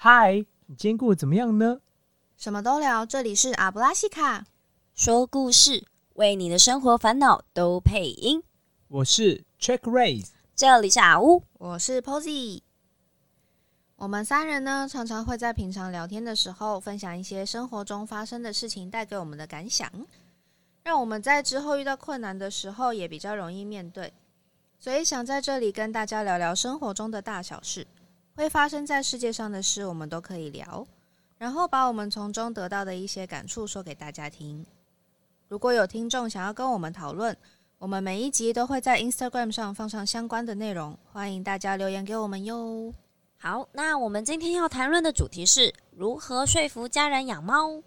嗨，你今天过得怎么样呢？什么都聊，这里是阿布拉西卡。说故事，为你的生活烦恼都配音。我是 Check Raise，这里是阿乌，我是 Posy。我们三人呢，常常会在平常聊天的时候，分享一些生活中发生的事情带给我们的感想，让我们在之后遇到困难的时候也比较容易面对。所以想在这里跟大家聊聊生活中的大小事，会发生在世界上的事，我们都可以聊，然后把我们从中得到的一些感触说给大家听。如果有听众想要跟我们讨论，我们每一集都会在 Instagram 上放上相关的内容，欢迎大家留言给我们哟。好，那我们今天要谈论的主题是如何说服家人养猫。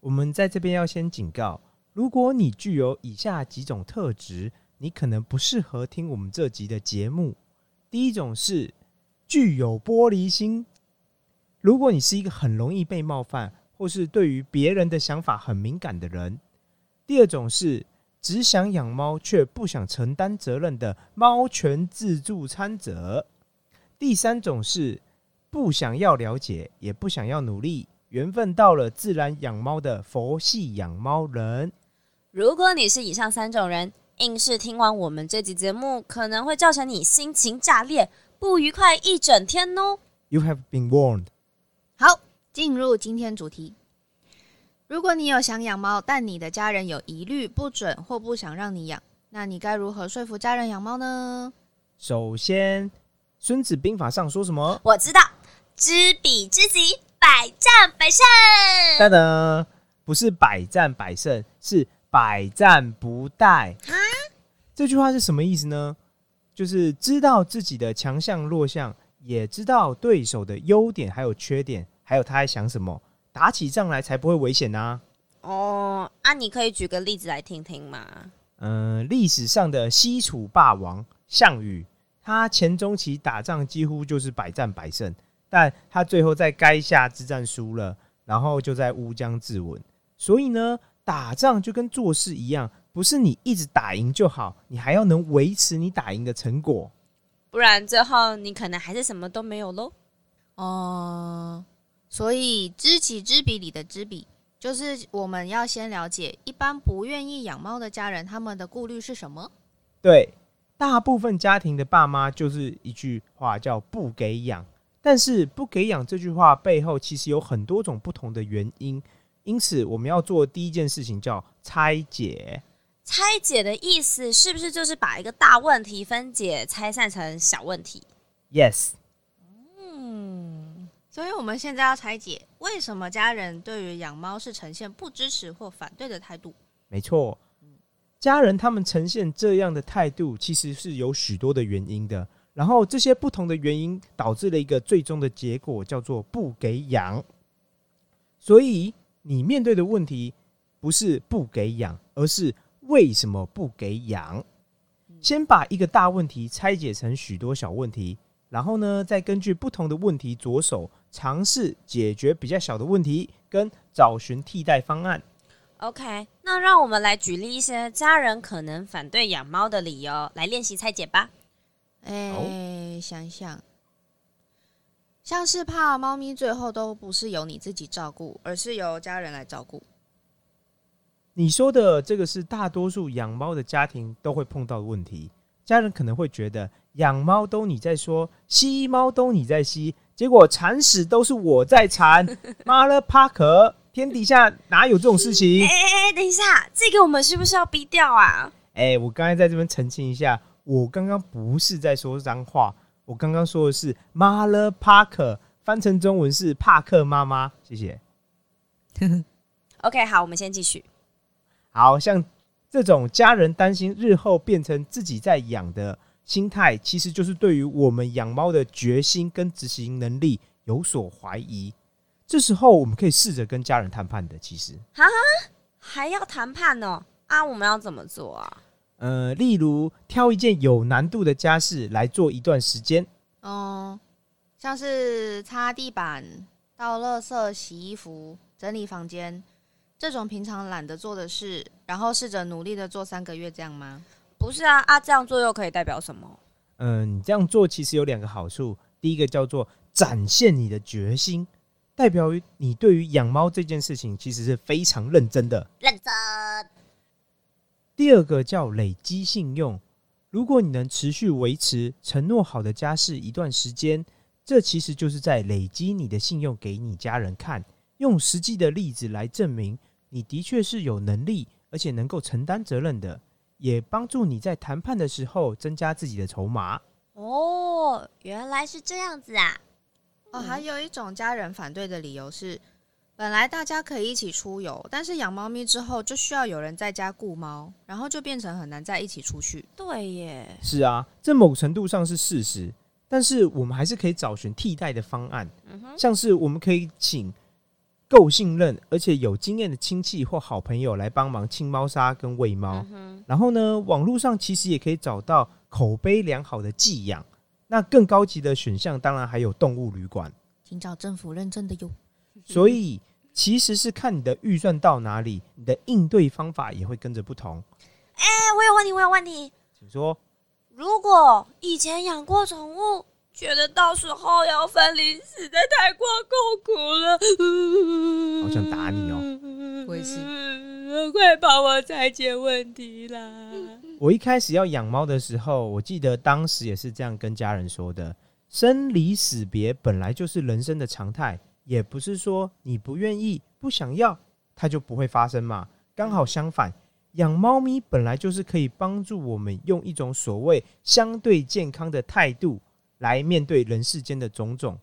我们在这边要先警告，如果你具有以下几种特质，你可能不适合听我们这集的节目。第一种是具有玻璃心，如果你是一个很容易被冒犯，或是对于别人的想法很敏感的人。第二种是只想养猫却不想承担责任的猫权自助餐者。第三种是不想要了解，也不想要努力，缘分到了自然养猫的佛系养猫人。如果你是以上三种人，硬是听完我们这集节目，可能会造成你心情炸裂、不愉快一整天哦。You have been warned。好，进入今天主题。如果你有想养猫，但你的家人有疑虑、不准或不想让你养，那你该如何说服家人养猫呢？首先，《孙子兵法》上说什么？我知道，知彼知己，百战百胜。当然不是百战百胜，是百战不殆。这句话是什么意思呢？就是知道自己的强项弱项，也知道对手的优点还有缺点，还有他在想什么，打起仗来才不会危险呐、哦，啊，你可以举个例子来听听吗？嗯、历史上的西楚霸王项羽，他前中期打仗几乎就是百战百胜，但他最后在垓下之战输了，然后就在乌江自刎。所以呢，打仗就跟做事一样，不是你一直打赢就好，你还要能维持你打赢的成果。不然最后你可能还是什么都没有喽。哦、所以知己知彼里的知彼，就是我们要先了解一般不愿意养猫的家人，他们的顾虑是什么。对，大部分家庭的爸妈就是一句话叫“不给养”，但是“不给养”这句话背后其实有很多种不同的原因，因此我们要做第一件事情叫拆解。拆解的意思是不是就是把一个大问题分解拆散成小问题？Yes，嗯，所以我们现在要拆解为什么家人对于养猫是呈现不支持或反对的态度。没错，家人他们呈现这样的态度，其实是有许多的原因的。然后这些不同的原因导致了一个最终的结果，叫做不给养。所以你面对的问题不是不给养，而是为什么不给养？先把一个大问题拆解成许多小问题，然后呢，再根据不同的问题着手尝试解决比较小的问题，跟找寻替代方案。OK，那让我们来举例一些家人可能反对养猫的理由，来练习拆解吧。哎、想想，像是怕猫咪最后都不是由你自己照顾，而是由家人来照顾。你说的这个是大多数养猫的家庭都会碰到的问题。家人可能会觉得养猫都你在说，吸猫都你在吸，结果铲屎都是我在铲。妈了，帕克，天底下哪有这种事情哎？哎哎，等一下，这个我们是不是要逼掉啊？哎、我刚才在这边澄清一下，我刚刚不是在说脏话，我刚刚说的是妈了，帕克，翻成中文是帕克妈妈。谢谢。OK，好，我们先继续。好像这种家人担心日后变成自己在养的心态，其实就是对于我们养猫的决心跟执行能力有所怀疑。这时候我们可以试着跟家人谈判的。其实，还要谈判哦？啊，我们要怎么做啊？呃，例如挑一件有难度的家事来做一段时间，嗯，像是擦地板、倒垃圾、洗衣服、整理房间这种平常懒得做的事，然后试着努力的做三个月，这样吗？不是啊，啊，这样做又可以代表什么？嗯，你这样做其实有两个好处。第一个叫做展现你的决心，代表于你对于养猫这件事情其实是非常认真的。认真。第二个叫累积信用，如果你能持续维持承诺好的家事一段时间，这其实就是在累积你的信用给你家人看，用实际的例子来证明你的确是有能力，而且能够承担责任的，也帮助你在谈判的时候增加自己的筹码。哦，原来是这样子啊！哦，还有一种家人反对的理由是，本来大家可以一起出游，但是养猫咪之后就需要有人在家顾猫，然后就变成很难再一起出去。对耶，是啊，这某程度上是事实，但是我们还是可以找寻替代的方案，嗯，像是我们可以请够信任而且有经验的亲戚或好朋友来帮忙清猫砂跟喂猫。嗯，然后呢，网络上其实也可以找到口碑良好的寄养。那更高级的选项，当然还有动物旅馆。请找政府认证的哟。所以其实是看你的预算到哪里，你的应对方法也会跟着不同。哎、我有问题，我有问题。请说，如果以前养过宠物，觉得到时候要分离实在太过痛苦了，好想打你哦！我也是，快帮我拆解问题啦！我一开始要养猫的时候，我记得当时也是这样跟家人说的：生离死别本来就是人生的常态，也不是说你不愿意、不想要，它就不会发生嘛。刚好相反，养猫咪本来就是可以帮助我们用一种所谓相对健康的态度来面对人世间的种种。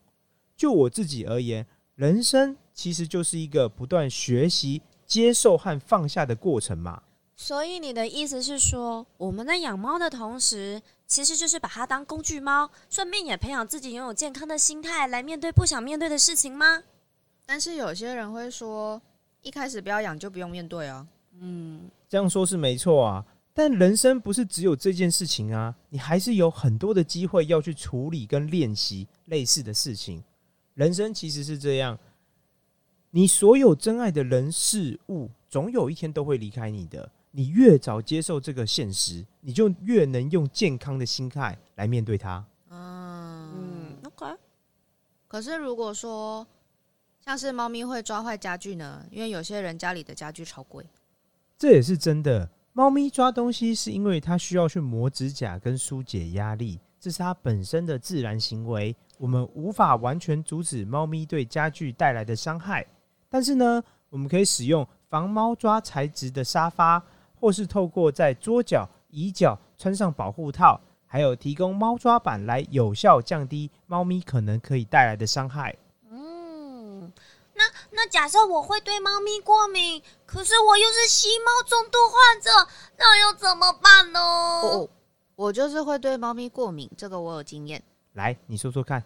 就我自己而言，人生其实就是一个不断学习、接受和放下的过程嘛。所以你的意思是说，我们在养猫的同时，其实就是把它当工具猫，顺便也培养自己拥有健康的心态来面对不想面对的事情吗？但是有些人会说，一开始不要养就不用面对啊。嗯，这样说是没错啊，但人生不是只有这件事情啊，你还是有很多的机会要去处理跟练习类似的事情。人生其实是这样，你所有真爱的人事物，总有一天都会离开你的。你越早接受这个现实，你就越能用健康的心态来面对它。嗯嗯，OK，可是如果说像是猫咪会抓坏家具呢？因为有些人家里的家具超贵。这也是真的。猫咪抓东西是因为它需要去磨指甲跟疏解压力，这是它本身的自然行为。我们无法完全阻止猫咪对家具带来的伤害，但是呢，我们可以使用防猫抓材质的沙发，或是透过在桌角、椅角穿上保护套，还有提供猫抓板来有效降低猫咪可能可以带来的伤害。嗯，那那假设我会对猫咪过敏，可是我又是吸猫重度患者，那又怎么办呢？哦，我就是会对猫咪过敏，这个我有经验。来，你说说看。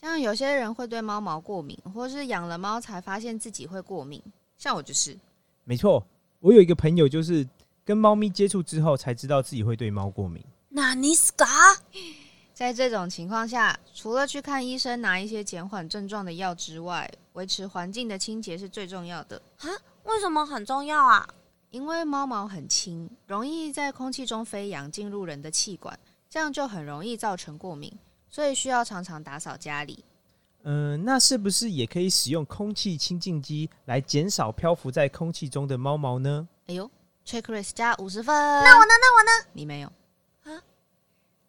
像有些人会对猫毛过敏，或是养了猫才发现自己会过敏，像我就是。没错，我有一个朋友，就是跟猫咪接触之后才知道自己会对猫过敏。那你是嘎？在这种情况下，除了去看医生拿一些减缓症状的药之外，维持环境的清洁是最重要的。啊为什么很重要啊？因为猫毛很轻，容易在空气中飞扬进入人的气管，这样就很容易造成过敏，所以需要常常打扫家里。嗯、那是不是也可以使用空气清净机来减少漂浮在空气中的猫毛呢？哎呦，checklist 加五十分。那我呢？那我呢？你没有啊？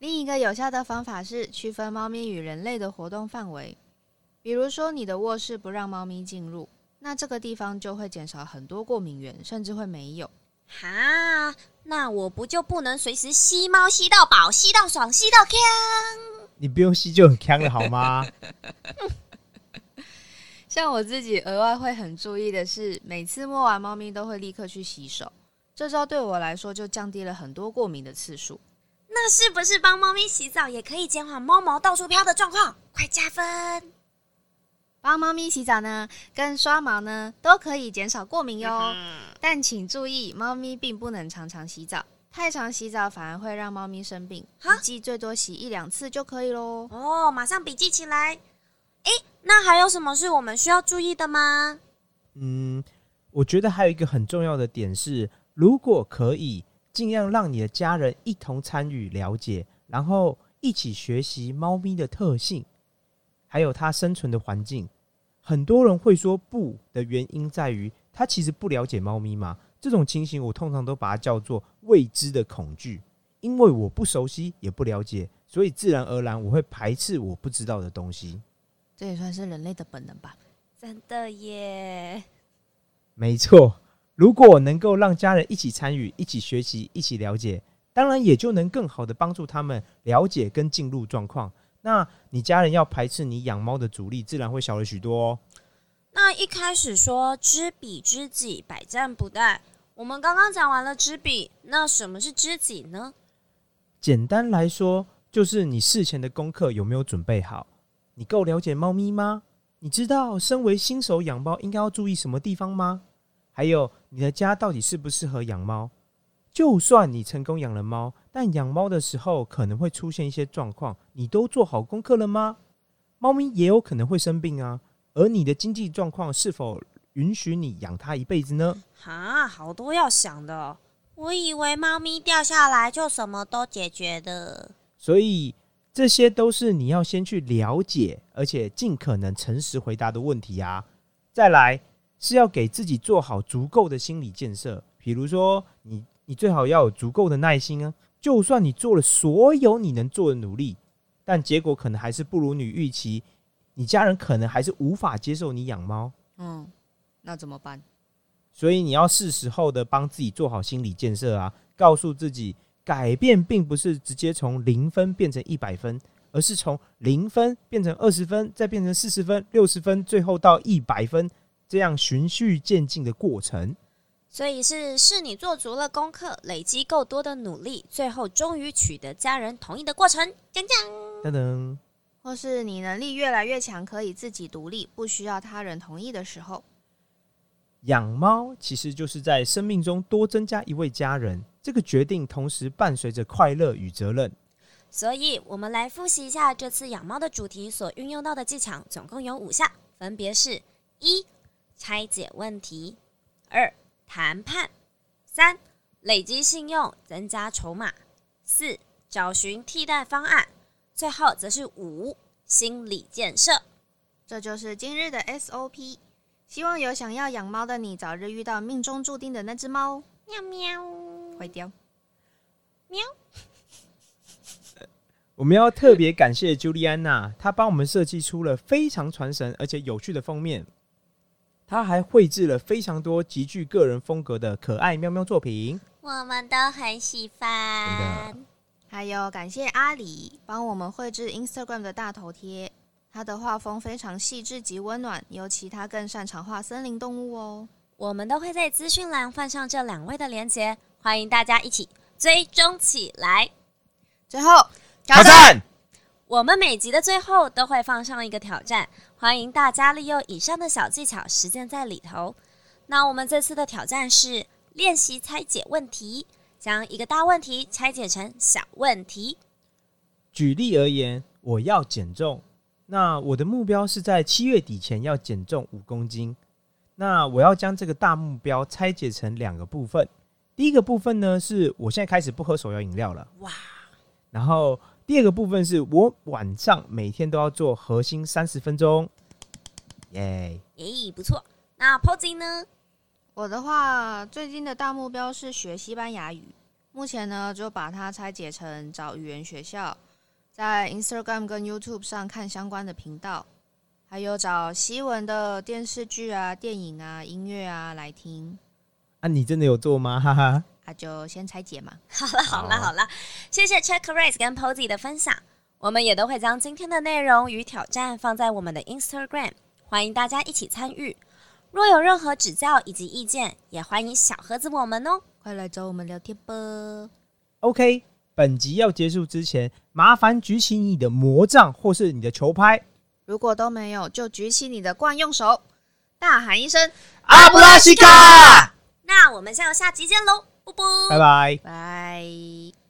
另一个有效的方法是区分猫咪与人类的活动范围，比如说你的卧室不让猫咪进入，那这个地方就会减少很多过敏源，甚至会没有。哈，那我不就不能随时吸猫吸到饱、吸到爽、吸到香？你不用吸就很强了好吗？像我自己额外会很注意的是，每次摸完猫咪都会立刻去洗手，这招对我来说就降低了很多过敏的次数。那是不是帮猫咪洗澡也可以减缓猫毛到处飘的状况？快加分！帮猫咪洗澡呢，跟刷毛呢都可以减少过敏哟。但请注意，猫咪并不能常常洗澡，太常洗澡反而会让猫咪生病。哈一季最多洗一两次就可以喽。哦，马上笔记起来。诶，那还有什么是我们需要注意的吗？嗯，我觉得还有一个很重要的点是，如果可以，尽量让你的家人一同参与了解，然后一起学习猫咪的特性。还有它生存的环境。很多人会说不的原因在于，他其实不了解猫咪嘛。这种情形，我通常都把它叫做未知的恐惧，因为我不熟悉也不了解，所以自然而然我会排斥我不知道的东西。这也算是人类的本能吧。真的耶！没错，如果能够让家人一起参与、一起学习、一起了解，当然也就能更好的帮助他们了解跟进入状况。那你家人要排斥你养猫的阻力，自然会小了许多哦。那一开始说知彼知己，百战不殆。我们刚刚讲完了知彼，那什么是知己呢？简单来说，就是你事前的功课有没有准备好？你够了解猫咪吗？你知道身为新手养猫应该要注意什么地方吗？还有你的家到底适不适合养猫？就算你成功养了猫，但养猫的时候可能会出现一些状况，你都做好功课了吗？猫咪也有可能会生病啊，而你的经济状况是否允许你养它一辈子呢？哈，好多要想的。我以为猫咪掉下来就什么都解决的。所以这些都是你要先去了解，而且尽可能诚实回答的问题啊。再来是要给自己做好足够的心理建设，比如说你。你最好要有足够的耐心啊！就算你做了所有你能做的努力，但结果可能还是不如你预期，你家人可能还是无法接受你养猫。嗯，那怎么办？所以你要是时候的帮自己做好心理建设啊！告诉自己，改变并不是直接从零分变成一百分，而是从零分变成二十分，再变成四十分、六十分，最后到一百分，这样循序渐进的过程。所以是是你做足了功课，累积够多的努力，最后终于取得家人同意的过程。讲讲，噔噔，或是你能力越来越强，可以自己独立，不需要他人同意的时候。养猫其实就是在生命中多增加一位家人，这个决定同时伴随着快乐与责任。所以，我们来复习一下这次养猫的主题所运用到的技巧，总共有五项，分别是：一、拆解问题；二、谈判，三累积信用，增加筹码；四找寻替代方案；最后则是五心理建设。这就是今日的 SOP。希望有想要养猫的你，早日遇到命中注定的那只猫。喵喵，坏掉。喵。我们要特别感谢朱莉安娜，她帮我们设计出了非常传神而且有趣的封面。他还绘制了非常多极具个人风格的可爱喵喵作品，我们都很喜欢。还有感谢阿里帮我们绘制 Instagram 的大头贴，他的画风非常细致及温暖，尤其他更擅长画森林动物哦。我们都会在资讯栏放上这两位的连接，欢迎大家一起追踪起来。最后挑战。我们每集的最后都会放上一个挑战，欢迎大家利用以上的小技巧实践在里头。那我们这次的挑战是练习拆解问题，将一个大问题拆解成小问题。举例而言，我要减重，那我的目标是在七月底前要减重五公斤。那我要将这个大目标拆解成两个部分。第一个部分呢，是我现在开始不喝手摇饮料了。哇，然后。第二个部分是我晚上每天都要做核心三十分钟，耶，耶，不错。那 Posy 呢？我的话，最近的大目标是学西班牙语。目前呢，就把它拆解成找语言学校，在 Instagram 跟 YouTube 上看相关的频道，还有找西文的电视剧啊、电影啊、音乐啊来听。啊，你真的有做吗？哈哈。那就先拆解嘛。好了，好了，好了，谢谢 Check Race 跟 Posy 的分享。我们也都会将今天的内容与挑战放在我们的 Instagram，欢迎大家一起参与。若有任何指教以及意见，也欢迎小盒子我们哦，快来找我们聊天吧。OK，本集要结束之前，麻烦举起你的魔杖或是你的球拍。如果都没有，就举起你的惯用手，大喊一声阿布拉西卡。那我们下下集见喽。拜拜，拜。